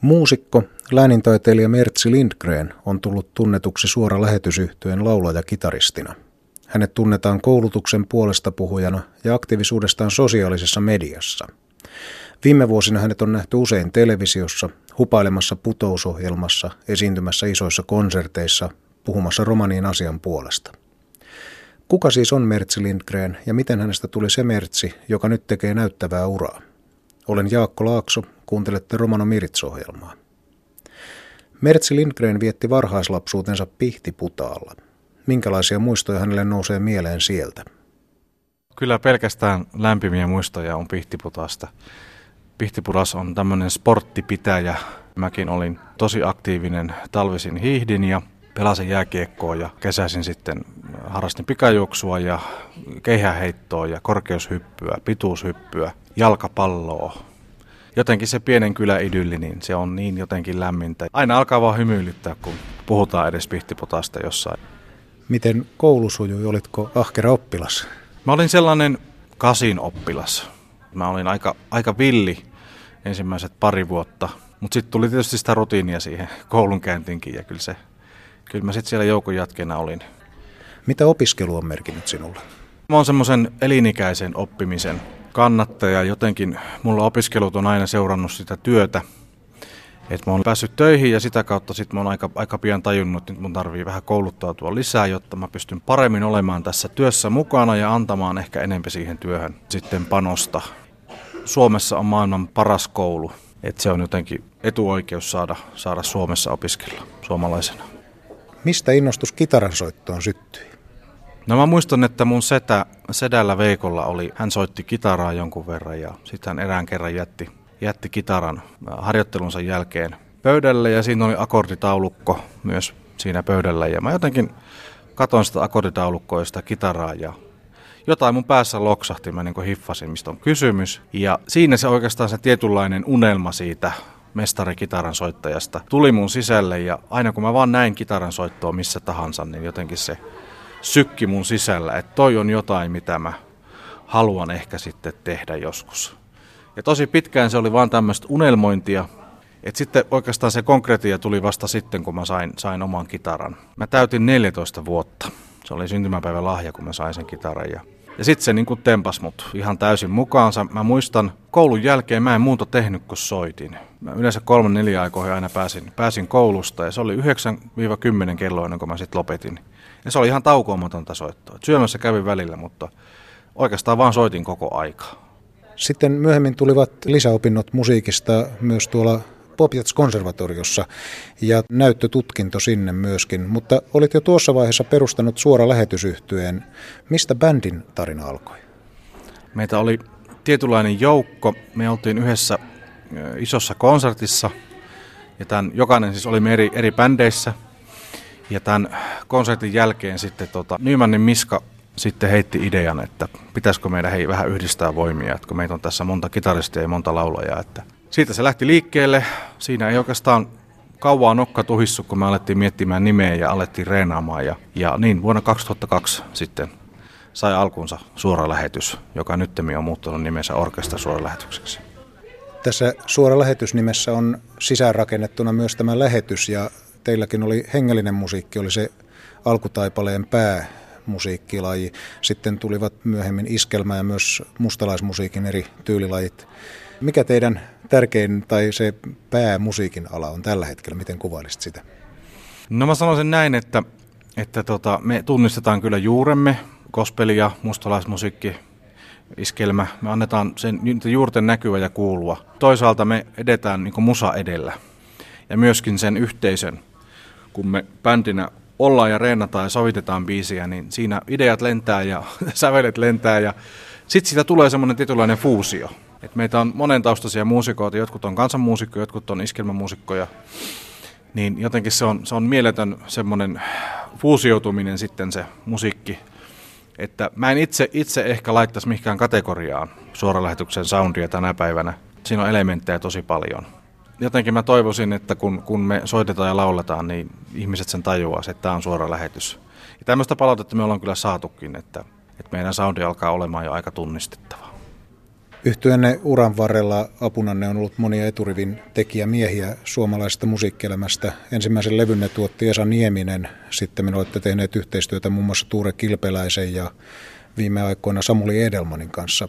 Muusikko, läänintaiteilija Mertsi Lindgren on tullut tunnetuksi suora lähetysyhtyeen laulaja-kitaristina. Hänet tunnetaan koulutuksen puolesta puhujana ja aktiivisuudestaan sosiaalisessa mediassa. Viime vuosina hänet on nähty usein televisiossa, hupailemassa putousohjelmassa, esiintymässä isoissa konserteissa, puhumassa romanien asian puolesta. Kuka siis on Mertsi Lindgren ja miten hänestä tuli se Mertsi, joka nyt tekee näyttävää uraa? Olen Jaakko Laakso, kuuntelette Romano Mirits-ohjelmaa. Mertsi Lindgren vietti varhaislapsuutensa Pihtiputaalla. Minkälaisia muistoja hänelle nousee mieleen sieltä? Kyllä pelkästään lämpimiä muistoja on Pihtiputasta. Pihtipudas on tämmöinen sporttipitäjä. Mäkin olin tosi aktiivinen talvisin hiihdin ja pelasin jääkiekkoa ja kesäisin sitten harrastin pikajuoksua ja keihäheittoa ja korkeushyppyä, pituushyppyä, jalkapalloa. Jotenkin se pienen kyläidylli, niin se on niin jotenkin lämmintä. Aina alkaa vaan hymyilyttää, kun puhutaan edes pihtipotasta jossain. Miten koulu sujui? Olitko ahkera oppilas? Mä olin sellainen kasin oppilas. Mä olin aika, aika villi ensimmäiset pari vuotta, mutta sitten tuli tietysti sitä rutiinia siihen koulunkäyntiinkin ja kyllä, se, kyllä mä sitten siellä joukon jatkeena olin. Mitä opiskelu on merkinnyt sinulle? Mä oon semmoisen elinikäisen oppimisen kannattaja. Jotenkin mulla opiskelut on aina seurannut sitä työtä. Että mä oon päässyt töihin ja sitä kautta sitten mä oon aika, aika pian tajunnut, että mun tarvii vähän kouluttautua lisää, jotta mä pystyn paremmin olemaan tässä työssä mukana ja antamaan ehkä enemmän siihen työhön sitten panosta. Suomessa on maailman paras koulu. Että se on jotenkin etuoikeus saada, saada Suomessa opiskella suomalaisena. Mistä innostus kitaran soittoon syttyi? No mä muistan, että mun setä, sedällä Veikolla oli, hän soitti kitaraa jonkun verran ja sitten hän erään kerran jätti, jätti kitaran äh, harjoittelunsa jälkeen pöydälle ja siinä oli akorditaulukko myös siinä pöydällä ja mä jotenkin katon sitä akorditaulukkoa ja sitä kitaraa ja jotain mun päässä loksahti, mä niin hiffasin, mistä on kysymys. Ja siinä se oikeastaan se tietynlainen unelma siitä mestarikitaran soittajasta tuli mun sisälle ja aina kun mä vaan näin kitaran soittoa missä tahansa, niin jotenkin se sykki mun sisällä, että toi on jotain, mitä mä haluan ehkä sitten tehdä joskus. Ja tosi pitkään se oli vaan tämmöistä unelmointia, että sitten oikeastaan se konkretia tuli vasta sitten, kun mä sain, sain oman kitaran. Mä täytin 14 vuotta. Se oli syntymäpäivän lahja, kun mä sain sen kitaran. Ja, ja sitten se niin kuin tempas mut ihan täysin mukaansa. Mä muistan, koulun jälkeen mä en muuta tehnyt kuin soitin. Mä yleensä kolmen neljä aikoihin aina pääsin, pääsin koulusta ja se oli 9-10 kello ennen kuin mä sitten lopetin. Ja se oli ihan taukoamatonta soittoa. Syömässä kävin välillä, mutta oikeastaan vaan soitin koko aikaa. Sitten myöhemmin tulivat lisäopinnot musiikista myös tuolla Popjats-konservatoriossa ja näyttötutkinto sinne myöskin, mutta olit jo tuossa vaiheessa perustanut suora lähetysyhtyeen. Mistä bändin tarina alkoi? Meitä oli tietynlainen joukko. Me oltiin yhdessä isossa konsertissa ja tämän, jokainen siis oli eri, eri bändeissä – ja tämän konsertin jälkeen sitten tota, Nymanin Miska sitten heitti idean, että pitäisikö meidän hei vähän yhdistää voimia, että kun meitä on tässä monta kitaristia ja monta laulajaa. Että siitä se lähti liikkeelle. Siinä ei oikeastaan kauaa nokka tuhissu, kun me alettiin miettimään nimeä ja alettiin reenaamaan. Ja, ja niin vuonna 2002 sitten sai alkunsa suora lähetys, joka nyt on muuttunut nimensä Orkesta suora lähetykseksi. Tässä suora lähetysnimessä on sisäänrakennettuna myös tämä lähetys ja teilläkin oli hengellinen musiikki, oli se alkutaipaleen päämusiikkilaji. Sitten tulivat myöhemmin iskelmä ja myös mustalaismusiikin eri tyylilajit. Mikä teidän tärkein tai se päämusiikin ala on tällä hetkellä? Miten kuvailisit sitä? No mä sanoisin näin, että, että tota, me tunnistetaan kyllä juuremme, gospeli ja mustalaismusiikki, iskelmä. Me annetaan sen juurten näkyä ja kuulua. Toisaalta me edetään niin musa edellä ja myöskin sen yhteisön kun me bändinä ollaan ja reenataan ja sovitetaan biisiä, niin siinä ideat lentää ja sävelet lentää ja sitten siitä tulee semmoinen tietynlainen fuusio. Et meitä on monen taustaisia muusikoita, jotkut on kansanmuusikkoja, jotkut on iskelmämuusikkoja, niin jotenkin se on, se on mieletön semmoinen fuusioituminen sitten se musiikki, että mä en itse, itse ehkä laittaisi mihinkään kategoriaan suoralähetyksen soundia tänä päivänä. Siinä on elementtejä tosi paljon jotenkin mä toivoisin, että kun, kun me soitetaan ja lauletaan, niin ihmiset sen tajuaa, että tämä on suora lähetys. Ja tämmöistä palautetta me ollaan kyllä saatukin, että, että meidän soundi alkaa olemaan jo aika tunnistettava. Yhtyenne uran varrella apunanne on ollut monia eturivin tekijämiehiä suomalaisesta musiikkielämästä. Ensimmäisen levynne tuotti Esa Nieminen. Sitten me olette tehneet yhteistyötä muun muassa Tuure Kilpeläisen ja viime aikoina Samuli Edelmanin kanssa.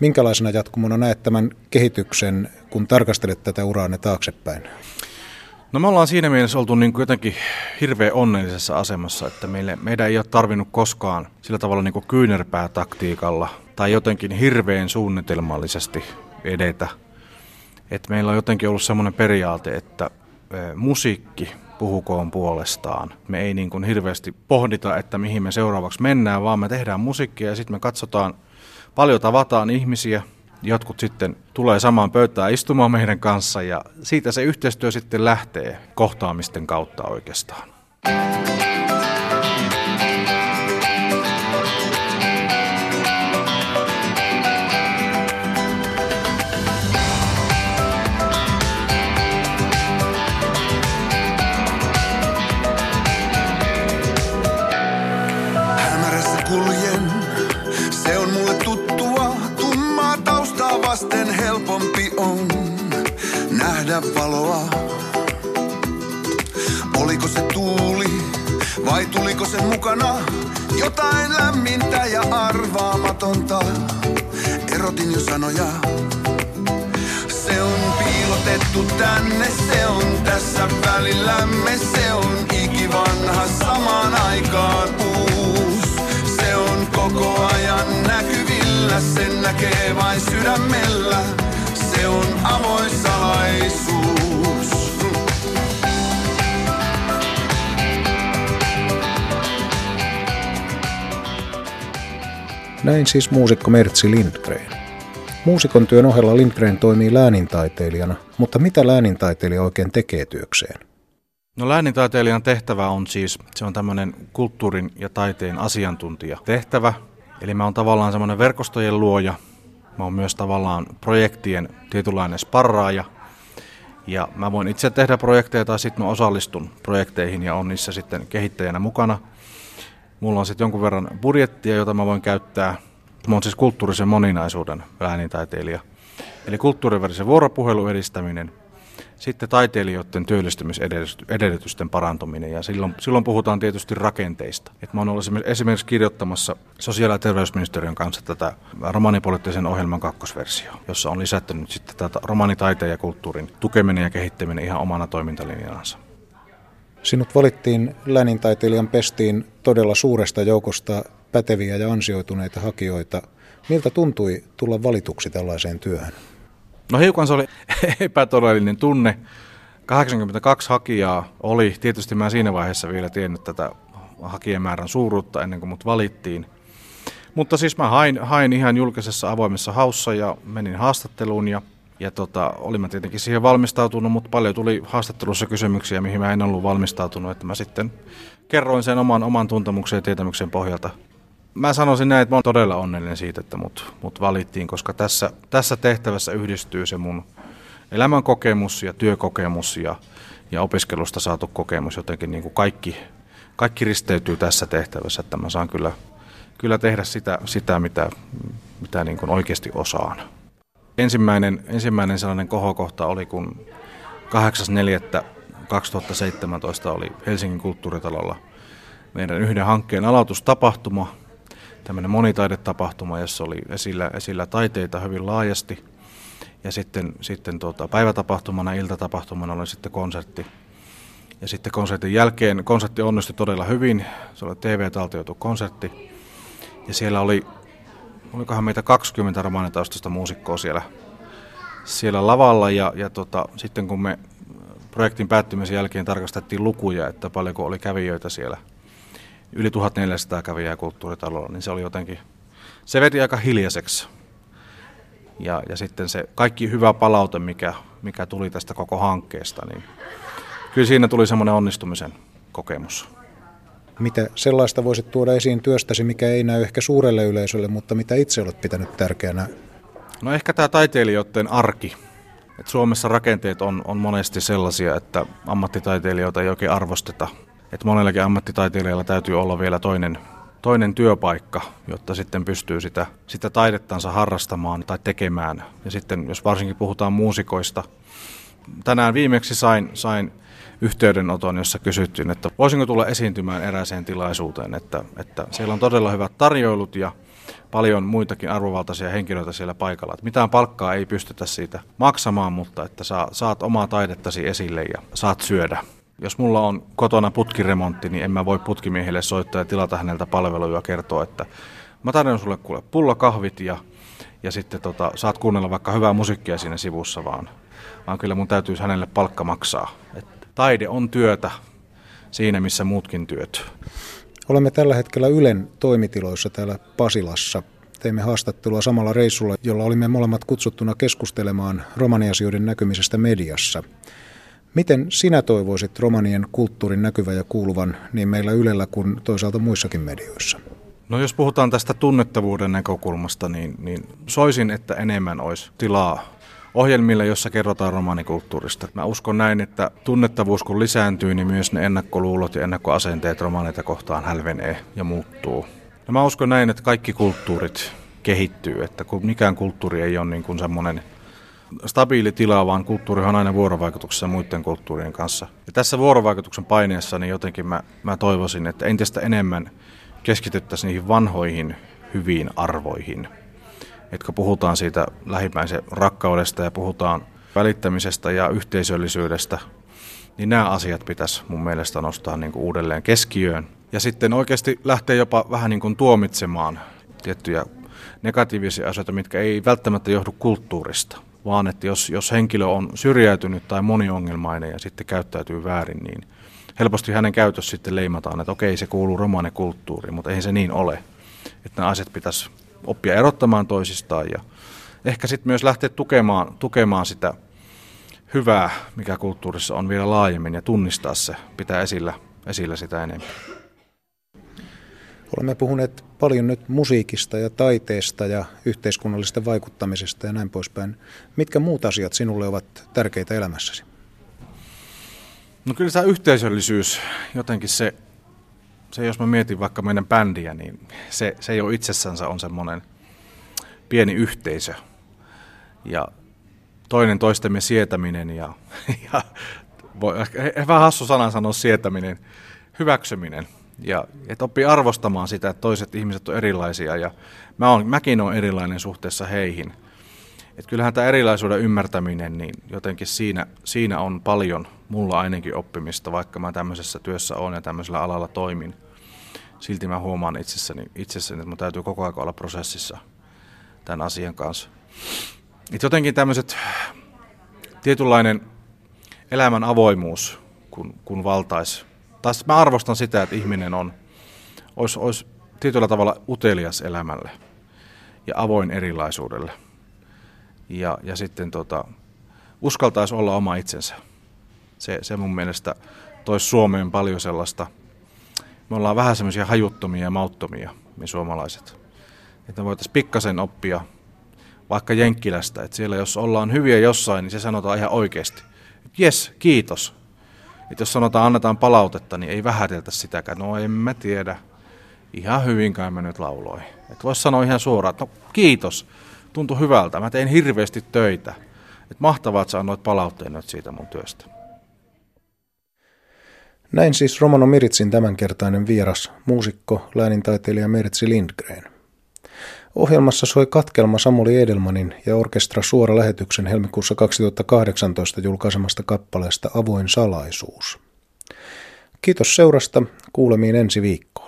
Minkälaisena jatkumona näet tämän kehityksen, kun tarkastelet tätä uraanne taaksepäin? No me ollaan siinä mielessä oltu niin kuin jotenkin hirveän onnellisessa asemassa, että meille, meidän ei ole tarvinnut koskaan sillä tavalla niin kuin kyynärpäätaktiikalla tai jotenkin hirveän suunnitelmallisesti edetä. Et meillä on jotenkin ollut semmoinen periaate, että musiikki puhukoon puolestaan. Me ei niin kuin hirveästi pohdita, että mihin me seuraavaksi mennään, vaan me tehdään musiikkia ja sitten me katsotaan, paljon tavataan ihmisiä, jotkut sitten tulee samaan pöytään istumaan meidän kanssa ja siitä se yhteistyö sitten lähtee kohtaamisten kautta oikeastaan. Nähdä valoa. Oliko se tuuli vai tuliko se mukana jotain lämmintä ja arvaamatonta? Erotin jo sanoja. Se on piilotettu tänne, se on tässä välillämme, se on ikivanha samaan aikaan näkee vain sydämellä se on avoin salaisuus. Näin siis muusikko Mertsi Lindgren. Muusikon työn ohella Lindgren toimii läänintaiteilijana, mutta mitä läänintaiteilija oikein tekee työkseen? No läänintaiteilijan tehtävä on siis, se on tämmöinen kulttuurin ja taiteen asiantuntija tehtävä. Eli mä oon tavallaan semmoinen verkostojen luoja, Mä oon myös tavallaan projektien tietynlainen sparraaja. Ja mä voin itse tehdä projekteja tai sitten mä osallistun projekteihin ja on niissä sitten kehittäjänä mukana. Mulla on sitten jonkun verran budjettia, jota mä voin käyttää. Mä oon siis kulttuurisen moninaisuuden äänintaiteilija. Eli kulttuurivälisen vuoropuhelun edistäminen – sitten taiteilijoiden työllistymisedellytysten parantuminen ja silloin, silloin puhutaan tietysti rakenteista. Et mä oon ollut esimerkiksi kirjoittamassa sosiaali- ja terveysministeriön kanssa tätä romanipoliittisen ohjelman kakkosversio, jossa on lisätty nyt sitten tätä romanitaiteen ja kulttuurin tukeminen ja kehittäminen ihan omana toimintalinjansa. Sinut valittiin läänintaiteilijan pestiin todella suuresta joukosta päteviä ja ansioituneita hakijoita. Miltä tuntui tulla valituksi tällaiseen työhön? No hiukan se oli epätodellinen tunne. 82 hakijaa oli. Tietysti mä siinä vaiheessa vielä tiennyt tätä hakijamäärän suuruutta ennen kuin mut valittiin. Mutta siis mä hain, hain ihan julkisessa avoimessa haussa ja menin haastatteluun ja, ja tota, olin mä tietenkin siihen valmistautunut, mutta paljon tuli haastattelussa kysymyksiä, mihin mä en ollut valmistautunut, että mä sitten kerroin sen oman, oman tuntemuksen ja tietämyksen pohjalta Mä sanoisin näin, että mä oon todella onnellinen siitä, että mut, mut valittiin, koska tässä, tässä tehtävässä yhdistyy se mun elämän kokemus ja työkokemus ja, ja opiskelusta saatu kokemus. Jotenkin niin kuin kaikki, kaikki risteytyy tässä tehtävässä, että mä saan kyllä, kyllä tehdä sitä, sitä mitä, mitä niin kuin oikeasti osaan. Ensimmäinen, ensimmäinen sellainen kohokohta oli, kun 8.4.2017 oli Helsingin kulttuuritalolla meidän yhden hankkeen aloitustapahtuma, tämmöinen monitaidetapahtuma, jossa oli esillä, esillä taiteita hyvin laajasti. Ja sitten, sitten tuota, päivätapahtumana, iltatapahtumana oli sitten konsertti. Ja sitten konsertin jälkeen, konsertti onnistui todella hyvin, se oli TV-taltioitu konsertti. Ja siellä oli, olikohan meitä 20 romaanitaustaista muusikkoa siellä, siellä lavalla. Ja, ja tota, sitten kun me projektin päättymisen jälkeen tarkastettiin lukuja, että paljonko oli kävijöitä siellä – yli 1400 kävijää kulttuuritalolla, niin se oli jotenkin, se veti aika hiljaiseksi. Ja, ja sitten se kaikki hyvä palaute, mikä, mikä tuli tästä koko hankkeesta, niin kyllä siinä tuli semmoinen onnistumisen kokemus. Mitä sellaista voisit tuoda esiin työstäsi, mikä ei näy ehkä suurelle yleisölle, mutta mitä itse olet pitänyt tärkeänä? No ehkä tämä taiteilijoiden arki. Et Suomessa rakenteet on, on monesti sellaisia, että ammattitaiteilijoita ei oikein arvosteta että monellakin ammattitaiteilijalla täytyy olla vielä toinen, toinen työpaikka, jotta sitten pystyy sitä, sitä taidettansa harrastamaan tai tekemään. Ja sitten jos varsinkin puhutaan muusikoista, tänään viimeksi sain, sain yhteydenoton, jossa kysyttiin, että voisinko tulla esiintymään erääseen tilaisuuteen, että, että siellä on todella hyvät tarjoilut ja paljon muitakin arvovaltaisia henkilöitä siellä paikalla. Että mitään palkkaa ei pystytä siitä maksamaan, mutta että saa, saat omaa taidettasi esille ja saat syödä. Jos mulla on kotona putkiremontti, niin en mä voi putkimiehelle soittaa ja tilata häneltä palveluja ja kertoa, että mä tarjoan sulle kuule pullakahvit ja, ja sitten tota, saat kuunnella vaikka hyvää musiikkia siinä sivussa vaan. Vaan kyllä mun täytyisi hänelle palkka maksaa. Et taide on työtä siinä, missä muutkin työt. Olemme tällä hetkellä Ylen toimitiloissa täällä Pasilassa. Teimme haastattelua samalla reissulla, jolla olimme molemmat kutsuttuna keskustelemaan romaniasioiden näkymisestä mediassa. Miten sinä toivoisit romanien kulttuurin näkyvä ja kuuluvan niin meillä Ylellä kuin toisaalta muissakin medioissa? No jos puhutaan tästä tunnettavuuden näkökulmasta, niin, niin soisin, että enemmän olisi tilaa ohjelmille, jossa kerrotaan romanikulttuurista. Mä uskon näin, että tunnettavuus kun lisääntyy, niin myös ne ennakkoluulot ja ennakkoasenteet romaneita kohtaan hälvenee ja muuttuu. Ja mä uskon näin, että kaikki kulttuurit kehittyy, että kun mikään kulttuuri ei ole niin kuin semmoinen stabiili tila, vaan kulttuuri on aina vuorovaikutuksessa muiden kulttuurien kanssa. Ja tässä vuorovaikutuksen paineessa niin jotenkin mä, mä toivoisin, että entistä enemmän keskityttäisiin niihin vanhoihin hyviin arvoihin – että puhutaan siitä lähimmäisen rakkaudesta ja puhutaan välittämisestä ja yhteisöllisyydestä, niin nämä asiat pitäisi mun mielestä nostaa niin kuin uudelleen keskiöön. Ja sitten oikeasti lähteä jopa vähän niin kuin tuomitsemaan tiettyjä negatiivisia asioita, mitkä ei välttämättä johdu kulttuurista, vaan että jos, jos henkilö on syrjäytynyt tai moniongelmainen ja sitten käyttäytyy väärin, niin helposti hänen käytös sitten leimataan, että okei, se kuuluu romaanikulttuuriin, mutta ei se niin ole. Että nämä asiat pitäisi oppia erottamaan toisistaan ja ehkä sitten myös lähteä tukemaan, tukemaan sitä hyvää, mikä kulttuurissa on vielä laajemmin ja tunnistaa se, pitää esillä, esillä sitä enemmän. Olemme puhuneet paljon nyt musiikista ja taiteesta ja yhteiskunnallisesta vaikuttamisesta ja näin poispäin. Mitkä muut asiat sinulle ovat tärkeitä elämässäsi? No kyllä tämä yhteisöllisyys, jotenkin se se jos mä mietin vaikka meidän bändiä, niin se, se jo itsessänsä on semmoinen pieni yhteisö. Ja toinen toistemme sietäminen ja, ja voi, vähän hassu sana sanoa sietäminen, hyväksyminen. Ja että oppii arvostamaan sitä, että toiset ihmiset on erilaisia ja mä on, mäkin olen erilainen suhteessa heihin. Et kyllähän tämä erilaisuuden ymmärtäminen, niin jotenkin siinä, siinä on paljon mulla ainakin oppimista, vaikka mä tämmöisessä työssä olen ja tämmöisellä alalla toimin. Silti mä huomaan itsessäni, itsessäni että mun täytyy koko ajan olla prosessissa tämän asian kanssa. Et jotenkin tämmöiset tietynlainen elämän avoimuus, kun, kun valtaisi. Taas mä arvostan sitä, että ihminen on, olisi, olisi tietyllä tavalla utelias elämälle ja avoin erilaisuudelle. Ja, ja sitten tota, uskaltaisi olla oma itsensä. Se, se mun mielestä toisi Suomeen paljon sellaista, me ollaan vähän semmoisia hajuttomia ja mauttomia, me suomalaiset. Että me voitaisiin pikkasen oppia vaikka Jenkkilästä, että siellä jos ollaan hyviä jossain, niin se sanotaan ihan oikeasti. Jes, kiitos. Että jos sanotaan annetaan palautetta, niin ei vähäteltä sitäkään. No en mä tiedä. Ihan hyvin kai mä nyt lauloin. Että voisi sanoa ihan suoraan, että no kiitos, tuntui hyvältä. Mä tein hirveästi töitä. Että mahtavaa, että sä annoit palautteen nyt siitä mun työstä. Näin siis Romano Miritsin tämänkertainen vieras, muusikko, läänintaiteilija Mertsi Lindgren. Ohjelmassa soi katkelma Samuli Edelmanin ja orkestra suora lähetyksen helmikuussa 2018 julkaisemasta kappaleesta Avoin salaisuus. Kiitos seurasta, kuulemiin ensi viikko.